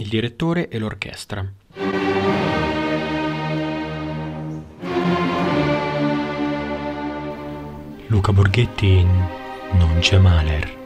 Il direttore e l'orchestra. Luca Borghetti in Non c'è Maler.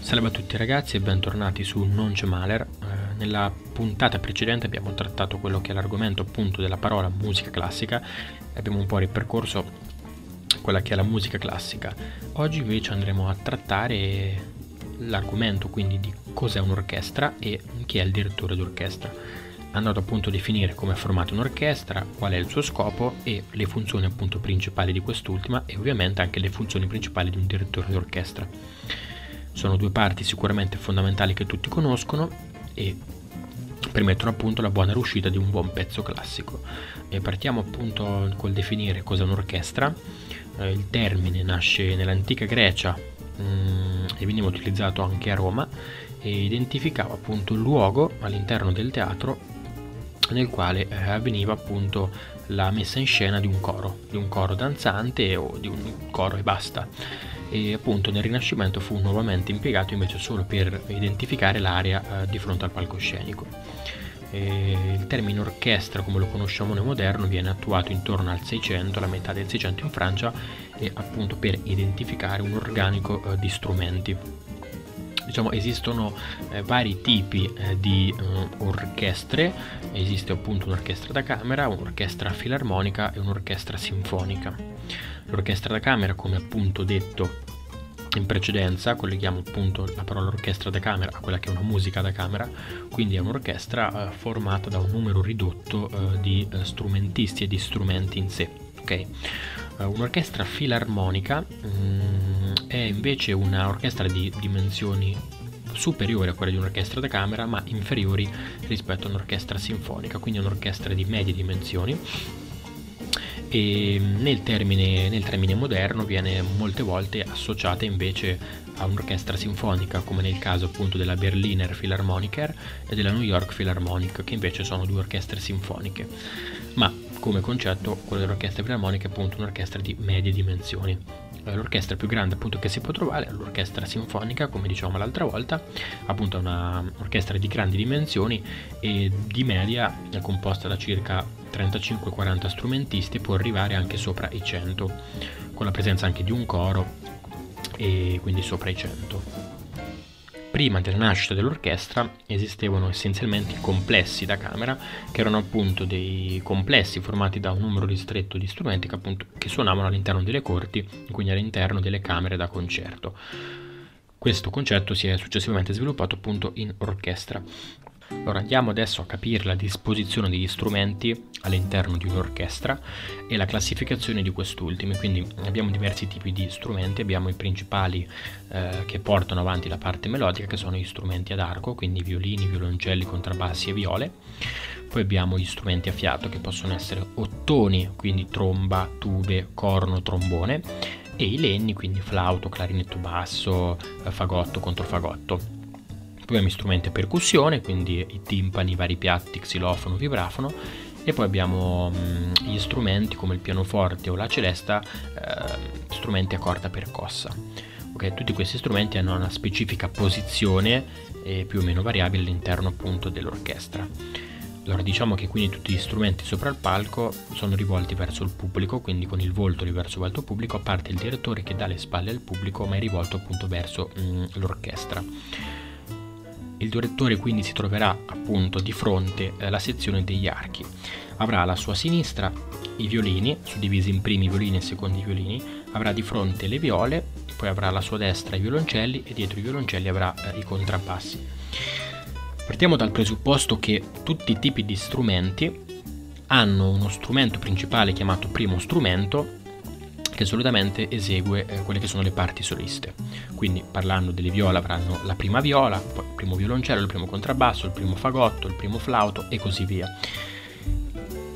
Salve a tutti ragazzi e bentornati su Non c'è Maler. Nella puntata precedente abbiamo trattato quello che è l'argomento appunto della parola musica classica e abbiamo un po' ripercorso quella che è la musica classica. Oggi invece andremo a trattare l'argomento quindi di cos'è un'orchestra e chi è il direttore d'orchestra. Andando appunto a definire come è formata un'orchestra, qual è il suo scopo e le funzioni appunto principali di quest'ultima e ovviamente anche le funzioni principali di un direttore d'orchestra. Sono due parti sicuramente fondamentali che tutti conoscono e permettono appunto la buona riuscita di un buon pezzo classico. E partiamo appunto col definire cosa un'orchestra. Eh, il termine nasce nell'antica Grecia mh, mm, e veniva utilizzato anche a Roma e identificava appunto il luogo all'interno del teatro nel quale eh, avveniva appunto la messa in scena di un coro, di un coro danzante o di un coro e basta e appunto nel Rinascimento fu nuovamente impiegato invece solo per identificare l'area eh, di fronte al palcoscenico. E il termine orchestra come lo conosciamo noi moderno viene attuato intorno al 600, alla metà del 600 in Francia e appunto per identificare un organico eh, di strumenti. Diciamo esistono eh, vari tipi eh, di eh, orchestre, esiste appunto un'orchestra da camera, un'orchestra filarmonica e un'orchestra sinfonica. L'orchestra da camera, come appunto detto in precedenza, colleghiamo appunto la parola orchestra da camera a quella che è una musica da camera, quindi è un'orchestra eh, formata da un numero ridotto eh, di eh, strumentisti e di strumenti in sé. Okay? Un'orchestra filarmonica mh, mm, è invece un'orchestra di dimensioni superiori a quelle di un'orchestra da camera, ma inferiori rispetto a un'orchestra sinfonica, quindi un'orchestra di medie dimensioni e nel termine, nel termine moderno viene molte volte associata invece a un'orchestra sinfonica come nel caso appunto della Berliner Philharmoniker e della New York Philharmonic che invece sono due orchestre sinfoniche. Ma come concetto quella dell'orchestra filarmonica è appunto un'orchestra di medie dimensioni l'orchestra più grande appunto che si può trovare è l'orchestra sinfonica come dicevamo l'altra volta appunto è un'orchestra di grandi dimensioni e di media è composta da circa 35-40 strumentisti può arrivare anche sopra i 100 con la presenza anche di un coro e quindi sopra i 100 prima della nascita dell'orchestra esistevano essenzialmente i complessi da camera, che erano appunto dei complessi formati da un numero ristretto di strumenti che, appunto, che suonavano all'interno delle corti, quindi all'interno delle camere da concerto. Questo concetto si è successivamente sviluppato appunto in orchestra. Allora andiamo adesso a capire la disposizione degli strumenti all'interno di un'orchestra e la classificazione di quest'ultimi. Quindi abbiamo diversi tipi di strumenti, abbiamo i principali eh, che portano avanti la parte melodica che sono gli strumenti ad arco, quindi violini, violoncelli, contrabbassi e viole. Poi abbiamo gli strumenti a fiato che possono essere ottoni, quindi tromba, tube, corno, trombone e i legni, quindi flauto, clarinetto basso, fagotto, controfagotto poi abbiamo strumenti a percussione, quindi i timpani, i vari piatti, xilofono, vibrafono e poi abbiamo mh, gli strumenti come il pianoforte o la celesta, eh, strumenti a corda percossa. Okay, tutti questi strumenti hanno una specifica posizione eh, più o meno variabile all'interno appunto dell'orchestra. Allora diciamo che quindi tutti gli strumenti sopra il palco sono rivolti verso il pubblico, quindi con il volto riverso verso il pubblico, a parte il direttore che dà le spalle al pubblico ma è rivolto appunto verso mh, l'orchestra. Il direttore quindi si troverà appunto di fronte alla sezione degli archi. Avrà alla sua sinistra i violini, suddivisi in primi violini e secondi violini, avrà di fronte le viole, poi avrà alla sua destra i violoncelli e dietro i violoncelli avrà eh, i contrabbassi. Partiamo dal presupposto che tutti i tipi di strumenti hanno uno strumento principale chiamato primo strumento che solitamente esegue eh, quelle che sono le parti soliste. Quindi parlando delle viole avranno la prima viola, poi il primo violoncello, il primo contrabbasso, il primo fagotto, il primo flauto e così via.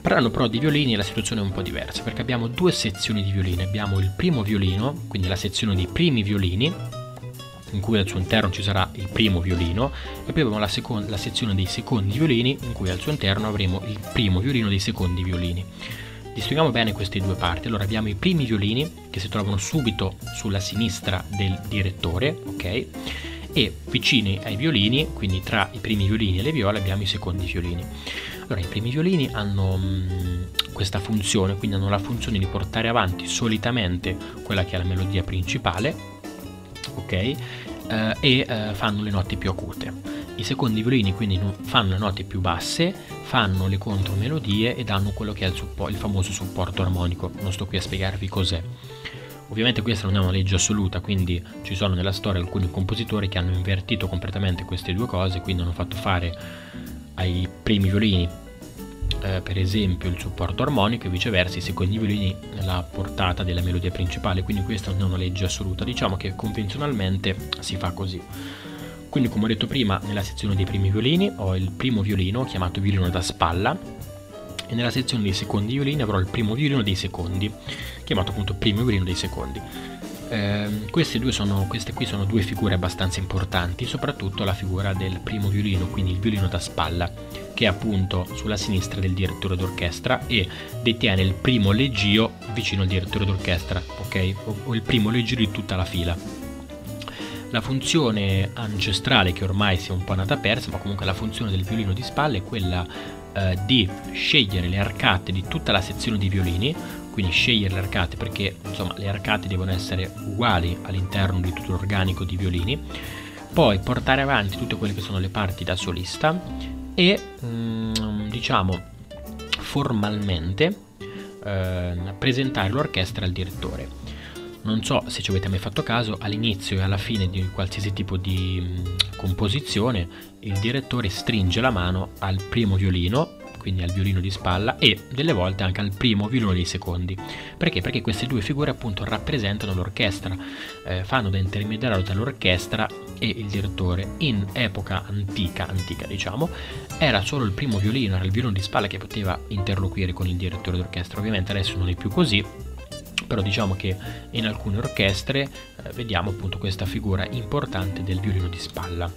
Parlando però di violini la situazione è un po' diversa perché abbiamo due sezioni di violini. Abbiamo il primo violino, quindi la sezione dei primi violini, in cui al suo interno ci sarà il primo violino e poi abbiamo la, seconda, la sezione dei secondi violini in cui al suo interno avremo il primo violino dei secondi violini. Distinguiamo bene queste due parti. Allora abbiamo i primi violini che si trovano subito sulla sinistra del direttore, ok? E vicini ai violini, quindi tra i primi violini e le viole, abbiamo i secondi violini. Allora, i primi violini hanno mh, mm, questa funzione, quindi hanno la funzione di portare avanti solitamente quella che è la melodia principale, ok? Eh, e eh, fanno le note più acute. I secondi violini quindi fanno le note più basse, fanno le contromelodie e danno quello che è il, suppo- il famoso supporto armonico. Non sto qui a spiegarvi cos'è. Ovviamente questa non è una legge assoluta, quindi ci sono nella storia alcuni compositori che hanno invertito completamente queste due cose, quindi hanno fatto fare ai primi violini eh, per esempio il supporto armonico e viceversa i secondi violini la portata della melodia principale, quindi questa non è una legge assoluta, diciamo che convenzionalmente si fa così. Quindi come ho detto prima, nella sezione dei primi violini ho il primo violino chiamato violino da spalla e nella sezione dei secondi violini avrò il primo violino dei secondi, chiamato appunto primo violino dei secondi. Eh, queste, sono, queste qui sono due figure abbastanza importanti, soprattutto la figura del primo violino, quindi il violino da spalla, che è appunto sulla sinistra del direttore d'orchestra e detiene il primo leggio vicino al direttore d'orchestra, ok? O, o il primo leggio di tutta la fila. La funzione ancestrale che ormai si è un po' andata persa, ma comunque la funzione del violino di spalle è quella eh, di scegliere le arcate di tutta la sezione di violini, quindi scegliere le arcate perché insomma le arcate devono essere uguali all'interno di tutto l'organico di violini, poi portare avanti tutte quelle che sono le parti da solista e mm, diciamo formalmente eh, presentare l'orchestra al direttore. Non so se ci avete mai fatto caso, all'inizio e alla fine di qualsiasi tipo di mm, composizione il direttore stringe la mano al primo violino, quindi al violino di spalla, e delle volte anche al primo violino dei secondi. Perché? Perché queste due figure appunto rappresentano l'orchestra, eh, fanno da intermediario tra l'orchestra e il direttore. In epoca antica, antica diciamo, era solo il primo violino, era il violino di spalla che poteva interloquire con il direttore d'orchestra. Ovviamente adesso non è più così, però diciamo che in alcune orchestre eh, vediamo appunto questa figura importante del violino di spalla.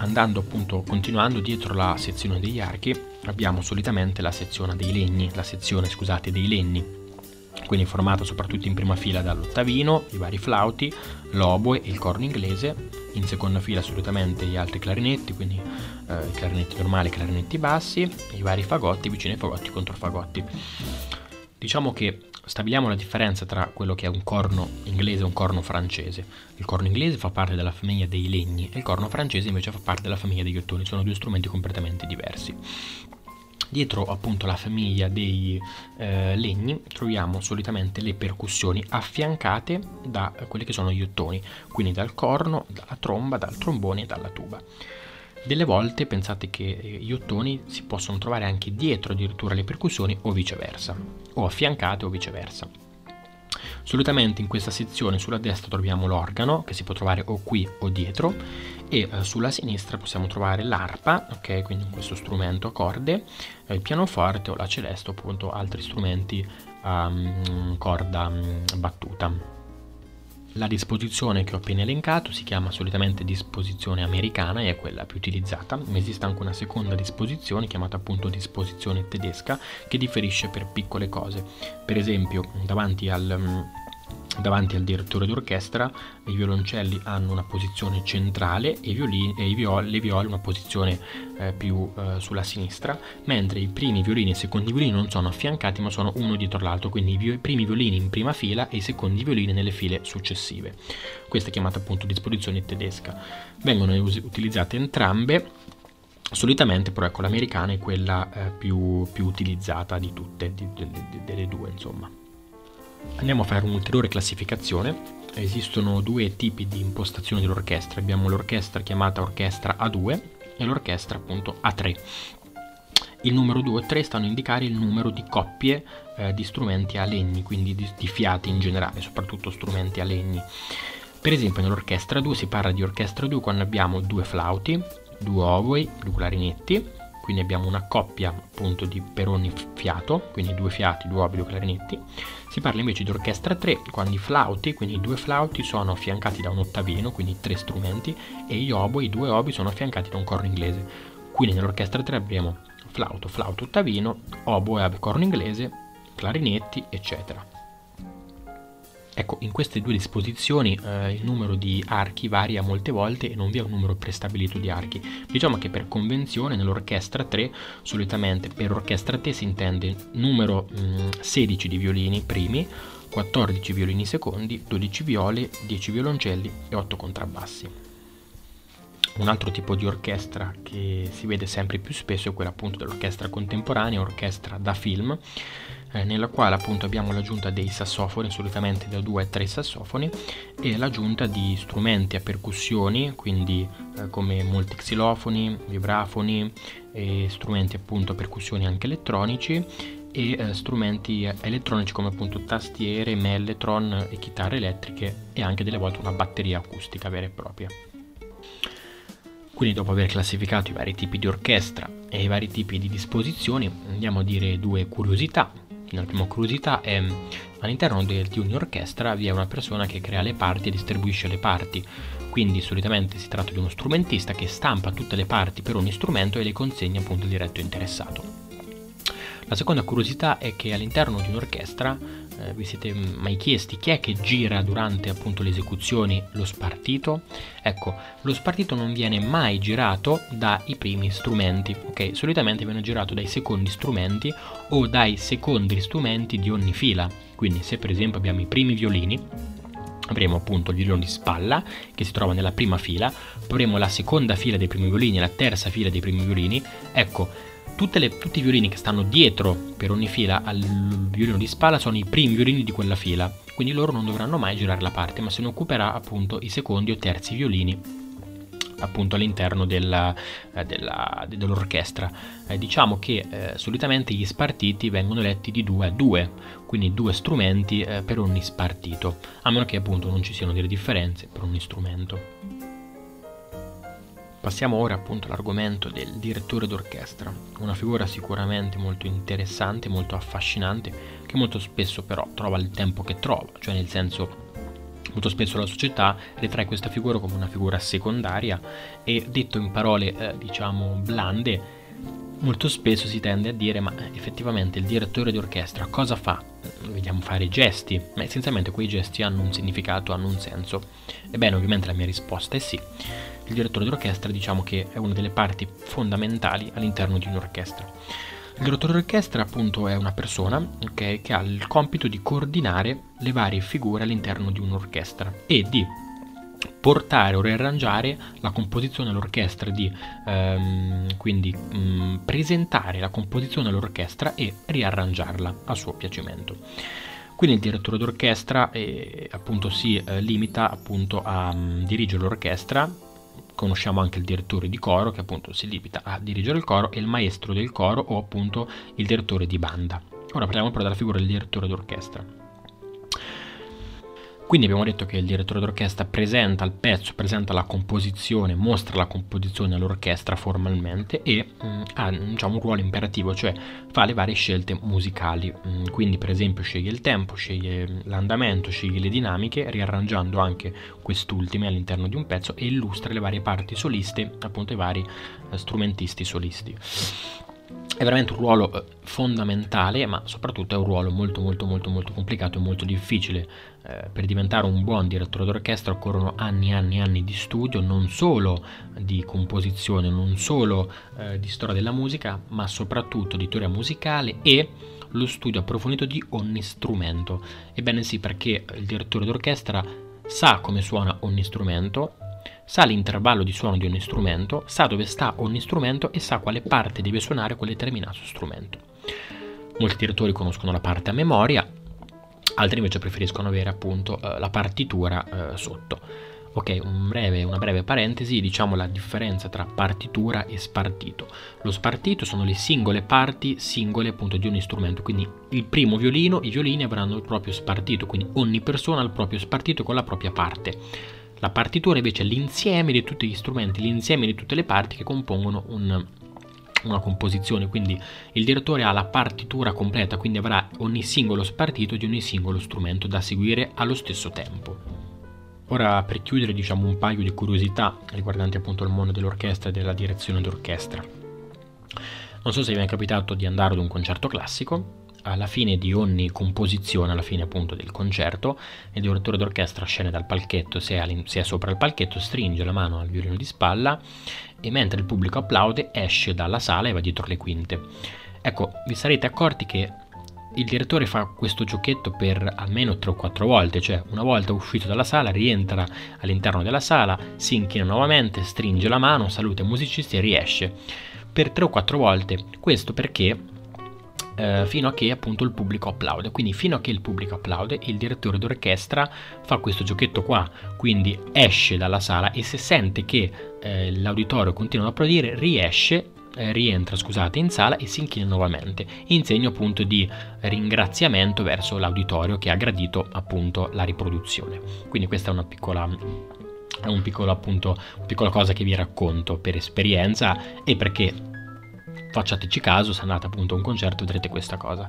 Andando appunto continuando dietro la sezione degli archi abbiamo solitamente la sezione dei legni, la sezione scusate dei legni, quindi formata soprattutto in prima fila dall'ottavino, i vari flauti, l'oboe e il corno inglese, in seconda fila solitamente gli altri clarinetti, quindi eh, i clarinetti normali, i clarinetti bassi, i vari fagotti, vicino ai fagotti, controfagotti. Diciamo che stabiliamo la differenza tra quello che è un corno inglese e un corno francese. Il corno inglese fa parte della famiglia dei legni e il corno francese invece fa parte della famiglia degli ottoni, sono due strumenti completamente diversi. Dietro appunto la famiglia dei eh, legni troviamo solitamente le percussioni affiancate da quelli che sono gli ottoni, quindi dal corno, dalla tromba, dal trombone e dalla tuba. Delle volte pensate che eh, gli ottoni si possono trovare anche dietro addirittura le percussioni o viceversa, o affiancate o viceversa. Solitamente in questa sezione sulla destra troviamo l'organo che si può trovare o qui o dietro e eh, sulla sinistra possiamo trovare l'arpa, ok, quindi questo strumento a corde, eh, il pianoforte o la celeste, appunto altri strumenti a um, corda um, battuta. La disposizione che ho appena elencato si chiama solitamente disposizione americana e è quella più utilizzata, ma esiste anche una seconda disposizione chiamata appunto disposizione tedesca che differisce per piccole cose. Per esempio, davanti al mm, Davanti al direttore d'orchestra i violoncelli hanno una posizione centrale e, violini, e viol, le viole una posizione eh, più eh, sulla sinistra, mentre i primi violini e i secondi violini non sono affiancati ma sono uno dietro l'altro, quindi i, i primi violini in prima fila e i secondi violini nelle file successive. Questa è chiamata appunto disposizione tedesca. Vengono us- utilizzate entrambe Solitamente però ecco l'americana è quella eh, più, più, utilizzata di tutte, di, di, delle due insomma. Andiamo a fare un'ulteriore classificazione. Esistono due tipi di impostazione dell'orchestra. Abbiamo l'orchestra chiamata orchestra A2 e l'orchestra appunto A3. Il numero 2 e 3 stanno a indicare il numero di coppie eh, di strumenti a legni, quindi di, di fiati in generale, soprattutto strumenti a legni. Per esempio nell'orchestra 2 si parla di orchestra 2 quando abbiamo due flauti, due oboe, due clarinetti, quindi abbiamo una coppia appunto di per ogni fiato, quindi due fiati, due obi, due clarinetti. Si parla invece di orchestra 3, quando i flauti, quindi i due flauti sono affiancati da un ottavino, quindi tre strumenti, e gli oboi, i due obi sono affiancati da un corno inglese. Quindi nell'orchestra 3 abbiamo flauto, flauto, ottavino, oboe, corno inglese, clarinetti, eccetera. Ecco, in queste due disposizioni eh, il numero di archi varia molte volte e non vi è un numero prestabilito di archi. Diciamo che per convenzione nell'orchestra 3, solitamente per orchestra 3 si intende numero mh, mm, 16 di violini primi, 14 violini secondi, 12 viole, 10 violoncelli e 8 contrabbassi. Un altro tipo di orchestra che si vede sempre più spesso è quella appunto dell'orchestra contemporanea, orchestra da film, eh, nella quale appunto abbiamo l'aggiunta dei sassofoni, solitamente da 2 a 3 sassofoni, e l'aggiunta di strumenti a percussioni, quindi eh, come molti xilofoni, vibrafoni, e strumenti appunto a percussioni anche elettronici e eh, strumenti elettronici come appunto tastiere, mellotron e chitarre elettriche e anche delle volte una batteria acustica vera e propria. Quindi dopo aver classificato i vari tipi di orchestra e i vari tipi di disposizioni andiamo a dire due curiosità la prima curiosità è all'interno di ogni orchestra vi è una persona che crea le parti e distribuisce le parti, quindi solitamente si tratta di uno strumentista che stampa tutte le parti per ogni strumento e le consegna appunto al diretto interessato. La seconda curiosità è che all'interno di un'orchestra eh, vi siete mai chiesti chi è che gira durante appunto le esecuzioni lo spartito? Ecco, lo spartito non viene mai girato dai primi strumenti, ok? Solitamente viene girato dai secondi strumenti o dai secondi strumenti di ogni fila. Quindi se per esempio abbiamo i primi violini, avremo appunto il violino di spalla che si trova nella prima fila, poi avremo la seconda fila dei primi violini e la terza fila dei primi violini. Ecco, le, tutti i violini che stanno dietro per ogni fila al violino di spalla sono i primi violini di quella fila, quindi loro non dovranno mai girare la parte, ma se ne occuperà appunto i secondi o terzi violini appunto all'interno della, eh, della, dell'orchestra. Eh, diciamo che eh, solitamente gli spartiti vengono letti di due a due, quindi due strumenti eh, per ogni spartito, a meno che appunto non ci siano delle differenze per ogni strumento. Passiamo ora appunto all'argomento del direttore d'orchestra, una figura sicuramente molto interessante, molto affascinante, che molto spesso però trova il tempo che trova, cioè nel senso molto spesso la società ritrae questa figura come una figura secondaria e detto in parole eh, diciamo blande, molto spesso si tende a dire ma effettivamente il direttore d'orchestra cosa fa? Vediamo fare gesti, ma essenzialmente quei gesti hanno un significato, hanno un senso. Ebbene ovviamente la mia risposta è sì il direttore d'orchestra diciamo che è una delle parti fondamentali all'interno di un'orchestra. Il direttore d'orchestra appunto è una persona okay, che ha il compito di coordinare le varie figure all'interno di un'orchestra e di portare o riarrangiare la composizione all'orchestra, di ehm, quindi mh, mm, presentare la composizione all'orchestra e riarrangiarla a suo piacimento. Quindi il direttore d'orchestra eh, appunto si eh, limita appunto a um, dirigere l'orchestra conosciamo anche il direttore di coro che appunto si limita a dirigere il coro e il maestro del coro o appunto il direttore di banda. Ora parliamo però della figura del direttore d'orchestra. Quindi abbiamo detto che il direttore d'orchestra presenta il pezzo, presenta la composizione, mostra la composizione all'orchestra formalmente e mh, mm, ha diciamo, un ruolo imperativo, cioè fa le varie scelte musicali. Mm, quindi per esempio sceglie il tempo, sceglie l'andamento, sceglie le dinamiche, riarrangiando anche quest'ultime all'interno di un pezzo e illustra le varie parti soliste, appunto i vari eh, strumentisti solisti è veramente un ruolo eh, fondamentale, ma soprattutto è un ruolo molto molto molto molto complicato e molto difficile. Eh, per diventare un buon direttore d'orchestra occorrono anni e anni e anni di studio, non solo di composizione, non solo eh, di storia della musica, ma soprattutto di teoria musicale e lo studio approfondito di ogni strumento. Ebbene sì, perché il direttore d'orchestra sa come suona ogni strumento, sa l'intervallo di suono di ogni strumento, sa dove sta ogni strumento e sa quale parte deve suonare quel determinato strumento. Molti direttori conoscono la parte a memoria, altri invece preferiscono avere appunto eh, la partitura eh, sotto. Ok, un breve, una breve parentesi, diciamo la differenza tra partitura e spartito. Lo spartito sono le singole parti singole appunto di ogni strumento, quindi il primo violino, i violini avranno il proprio spartito, quindi ogni persona ha il proprio spartito con la propria parte. La partitura invece è l'insieme di tutti gli strumenti, l'insieme di tutte le parti che compongono un una composizione, quindi il direttore ha la partitura completa, quindi avrà ogni singolo spartito di ogni singolo strumento da seguire allo stesso tempo. Ora per chiudere diciamo un paio di curiosità riguardanti appunto il mondo dell'orchestra e della direzione d'orchestra. Non so se vi è capitato di andare ad un concerto classico, alla fine di ogni composizione, alla fine appunto del concerto, il direttore d'orchestra scende dal palchetto, se è, sopra il palchetto, stringe la mano al violino di spalla e mentre il pubblico applaude esce dalla sala e va dietro le quinte. Ecco, vi sarete accorti che il direttore fa questo giochetto per almeno 3 o 4 volte, cioè una volta uscito dalla sala rientra all'interno della sala, si inchina nuovamente, stringe la mano, saluta i musicisti e riesce per 3 o 4 volte. Questo perché eh, fino a che appunto il pubblico applaude. Quindi fino a che il pubblico applaude, il direttore d'orchestra fa questo giochetto qua, quindi esce dalla sala e se sente che eh, l'auditorio continua ad applaudire, riesce eh, rientra scusate, in sala e si inchina nuovamente, in segno appunto di ringraziamento verso l'auditorio che ha gradito appunto la riproduzione. Quindi questa è una piccola è un piccolo appunto piccola cosa che vi racconto per esperienza e perché facciateci caso, se andate appunto a un concerto vedrete questa cosa.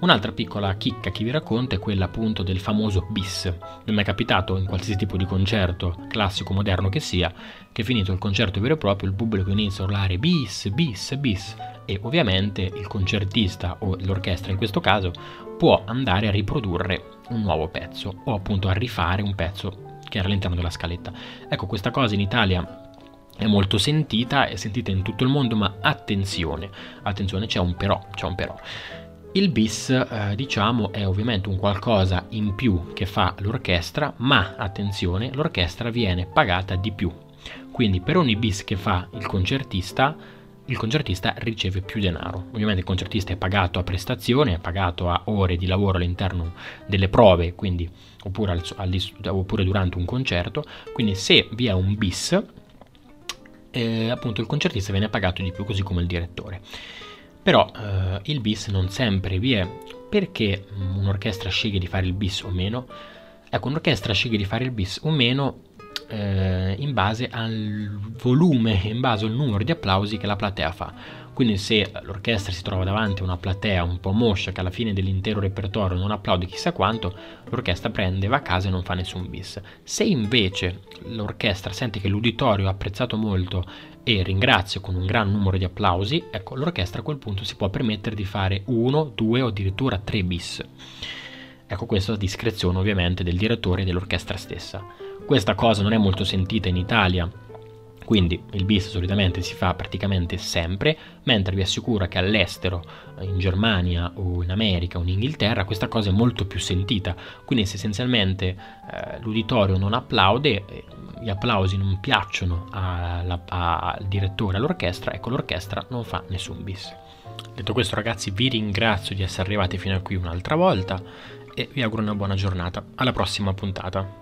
Un'altra piccola chicca che vi racconto è quella appunto del famoso bis. Non è capitato in qualsiasi tipo di concerto, classico, moderno che sia, che finito il concerto vero e proprio il pubblico inizia a urlare bis, bis, bis e ovviamente il concertista o l'orchestra in questo caso può andare a riprodurre un nuovo pezzo o appunto a rifare un pezzo che era all'interno della scaletta. Ecco, questa cosa in Italia è molto sentita, è sentita in tutto il mondo, ma attenzione, attenzione, c'è un però, c'è un però. Il bis, eh, diciamo, è ovviamente un qualcosa in più che fa l'orchestra, ma attenzione, l'orchestra viene pagata di più. Quindi per ogni bis che fa il concertista, il concertista riceve più denaro. Ovviamente il concertista è pagato a prestazione, è pagato a ore di lavoro all'interno delle prove, quindi, oppure, al, oppure durante un concerto. Quindi se vi è un bis, eh, appunto il concertista viene pagato di più, così come il direttore. Però eh, il bis non sempre vi è. Perché un'orchestra sceglie di fare il bis o meno? Ecco, un'orchestra sceglie di fare il bis o meno eh, in base al volume, in base al numero di applausi che la platea fa. Quindi se l'orchestra si trova davanti a una platea un po' moscia che alla fine dell'intero repertorio non applaude chissà quanto, l'orchestra prende, va a casa e non fa nessun bis. Se invece l'orchestra sente che l'uditorio ha apprezzato molto e ringrazia con un gran numero di applausi, ecco l'orchestra a quel punto si può permettere di fare uno, due o addirittura tre bis. Ecco questa discrezione ovviamente del direttore e dell'orchestra stessa. Questa cosa non è molto sentita in Italia, quindi il bis solitamente si fa praticamente sempre, mentre vi assicuro che all'estero, in Germania o in America o in Inghilterra, questa cosa è molto più sentita. Quindi se essenzialmente eh, l'uditorio non applaude, eh, gli applausi non piacciono alla, al direttore, all'orchestra, ecco l'orchestra non fa nessun bis. Detto questo ragazzi vi ringrazio di essere arrivati fino a qui un'altra volta e vi auguro una buona giornata. Alla prossima puntata.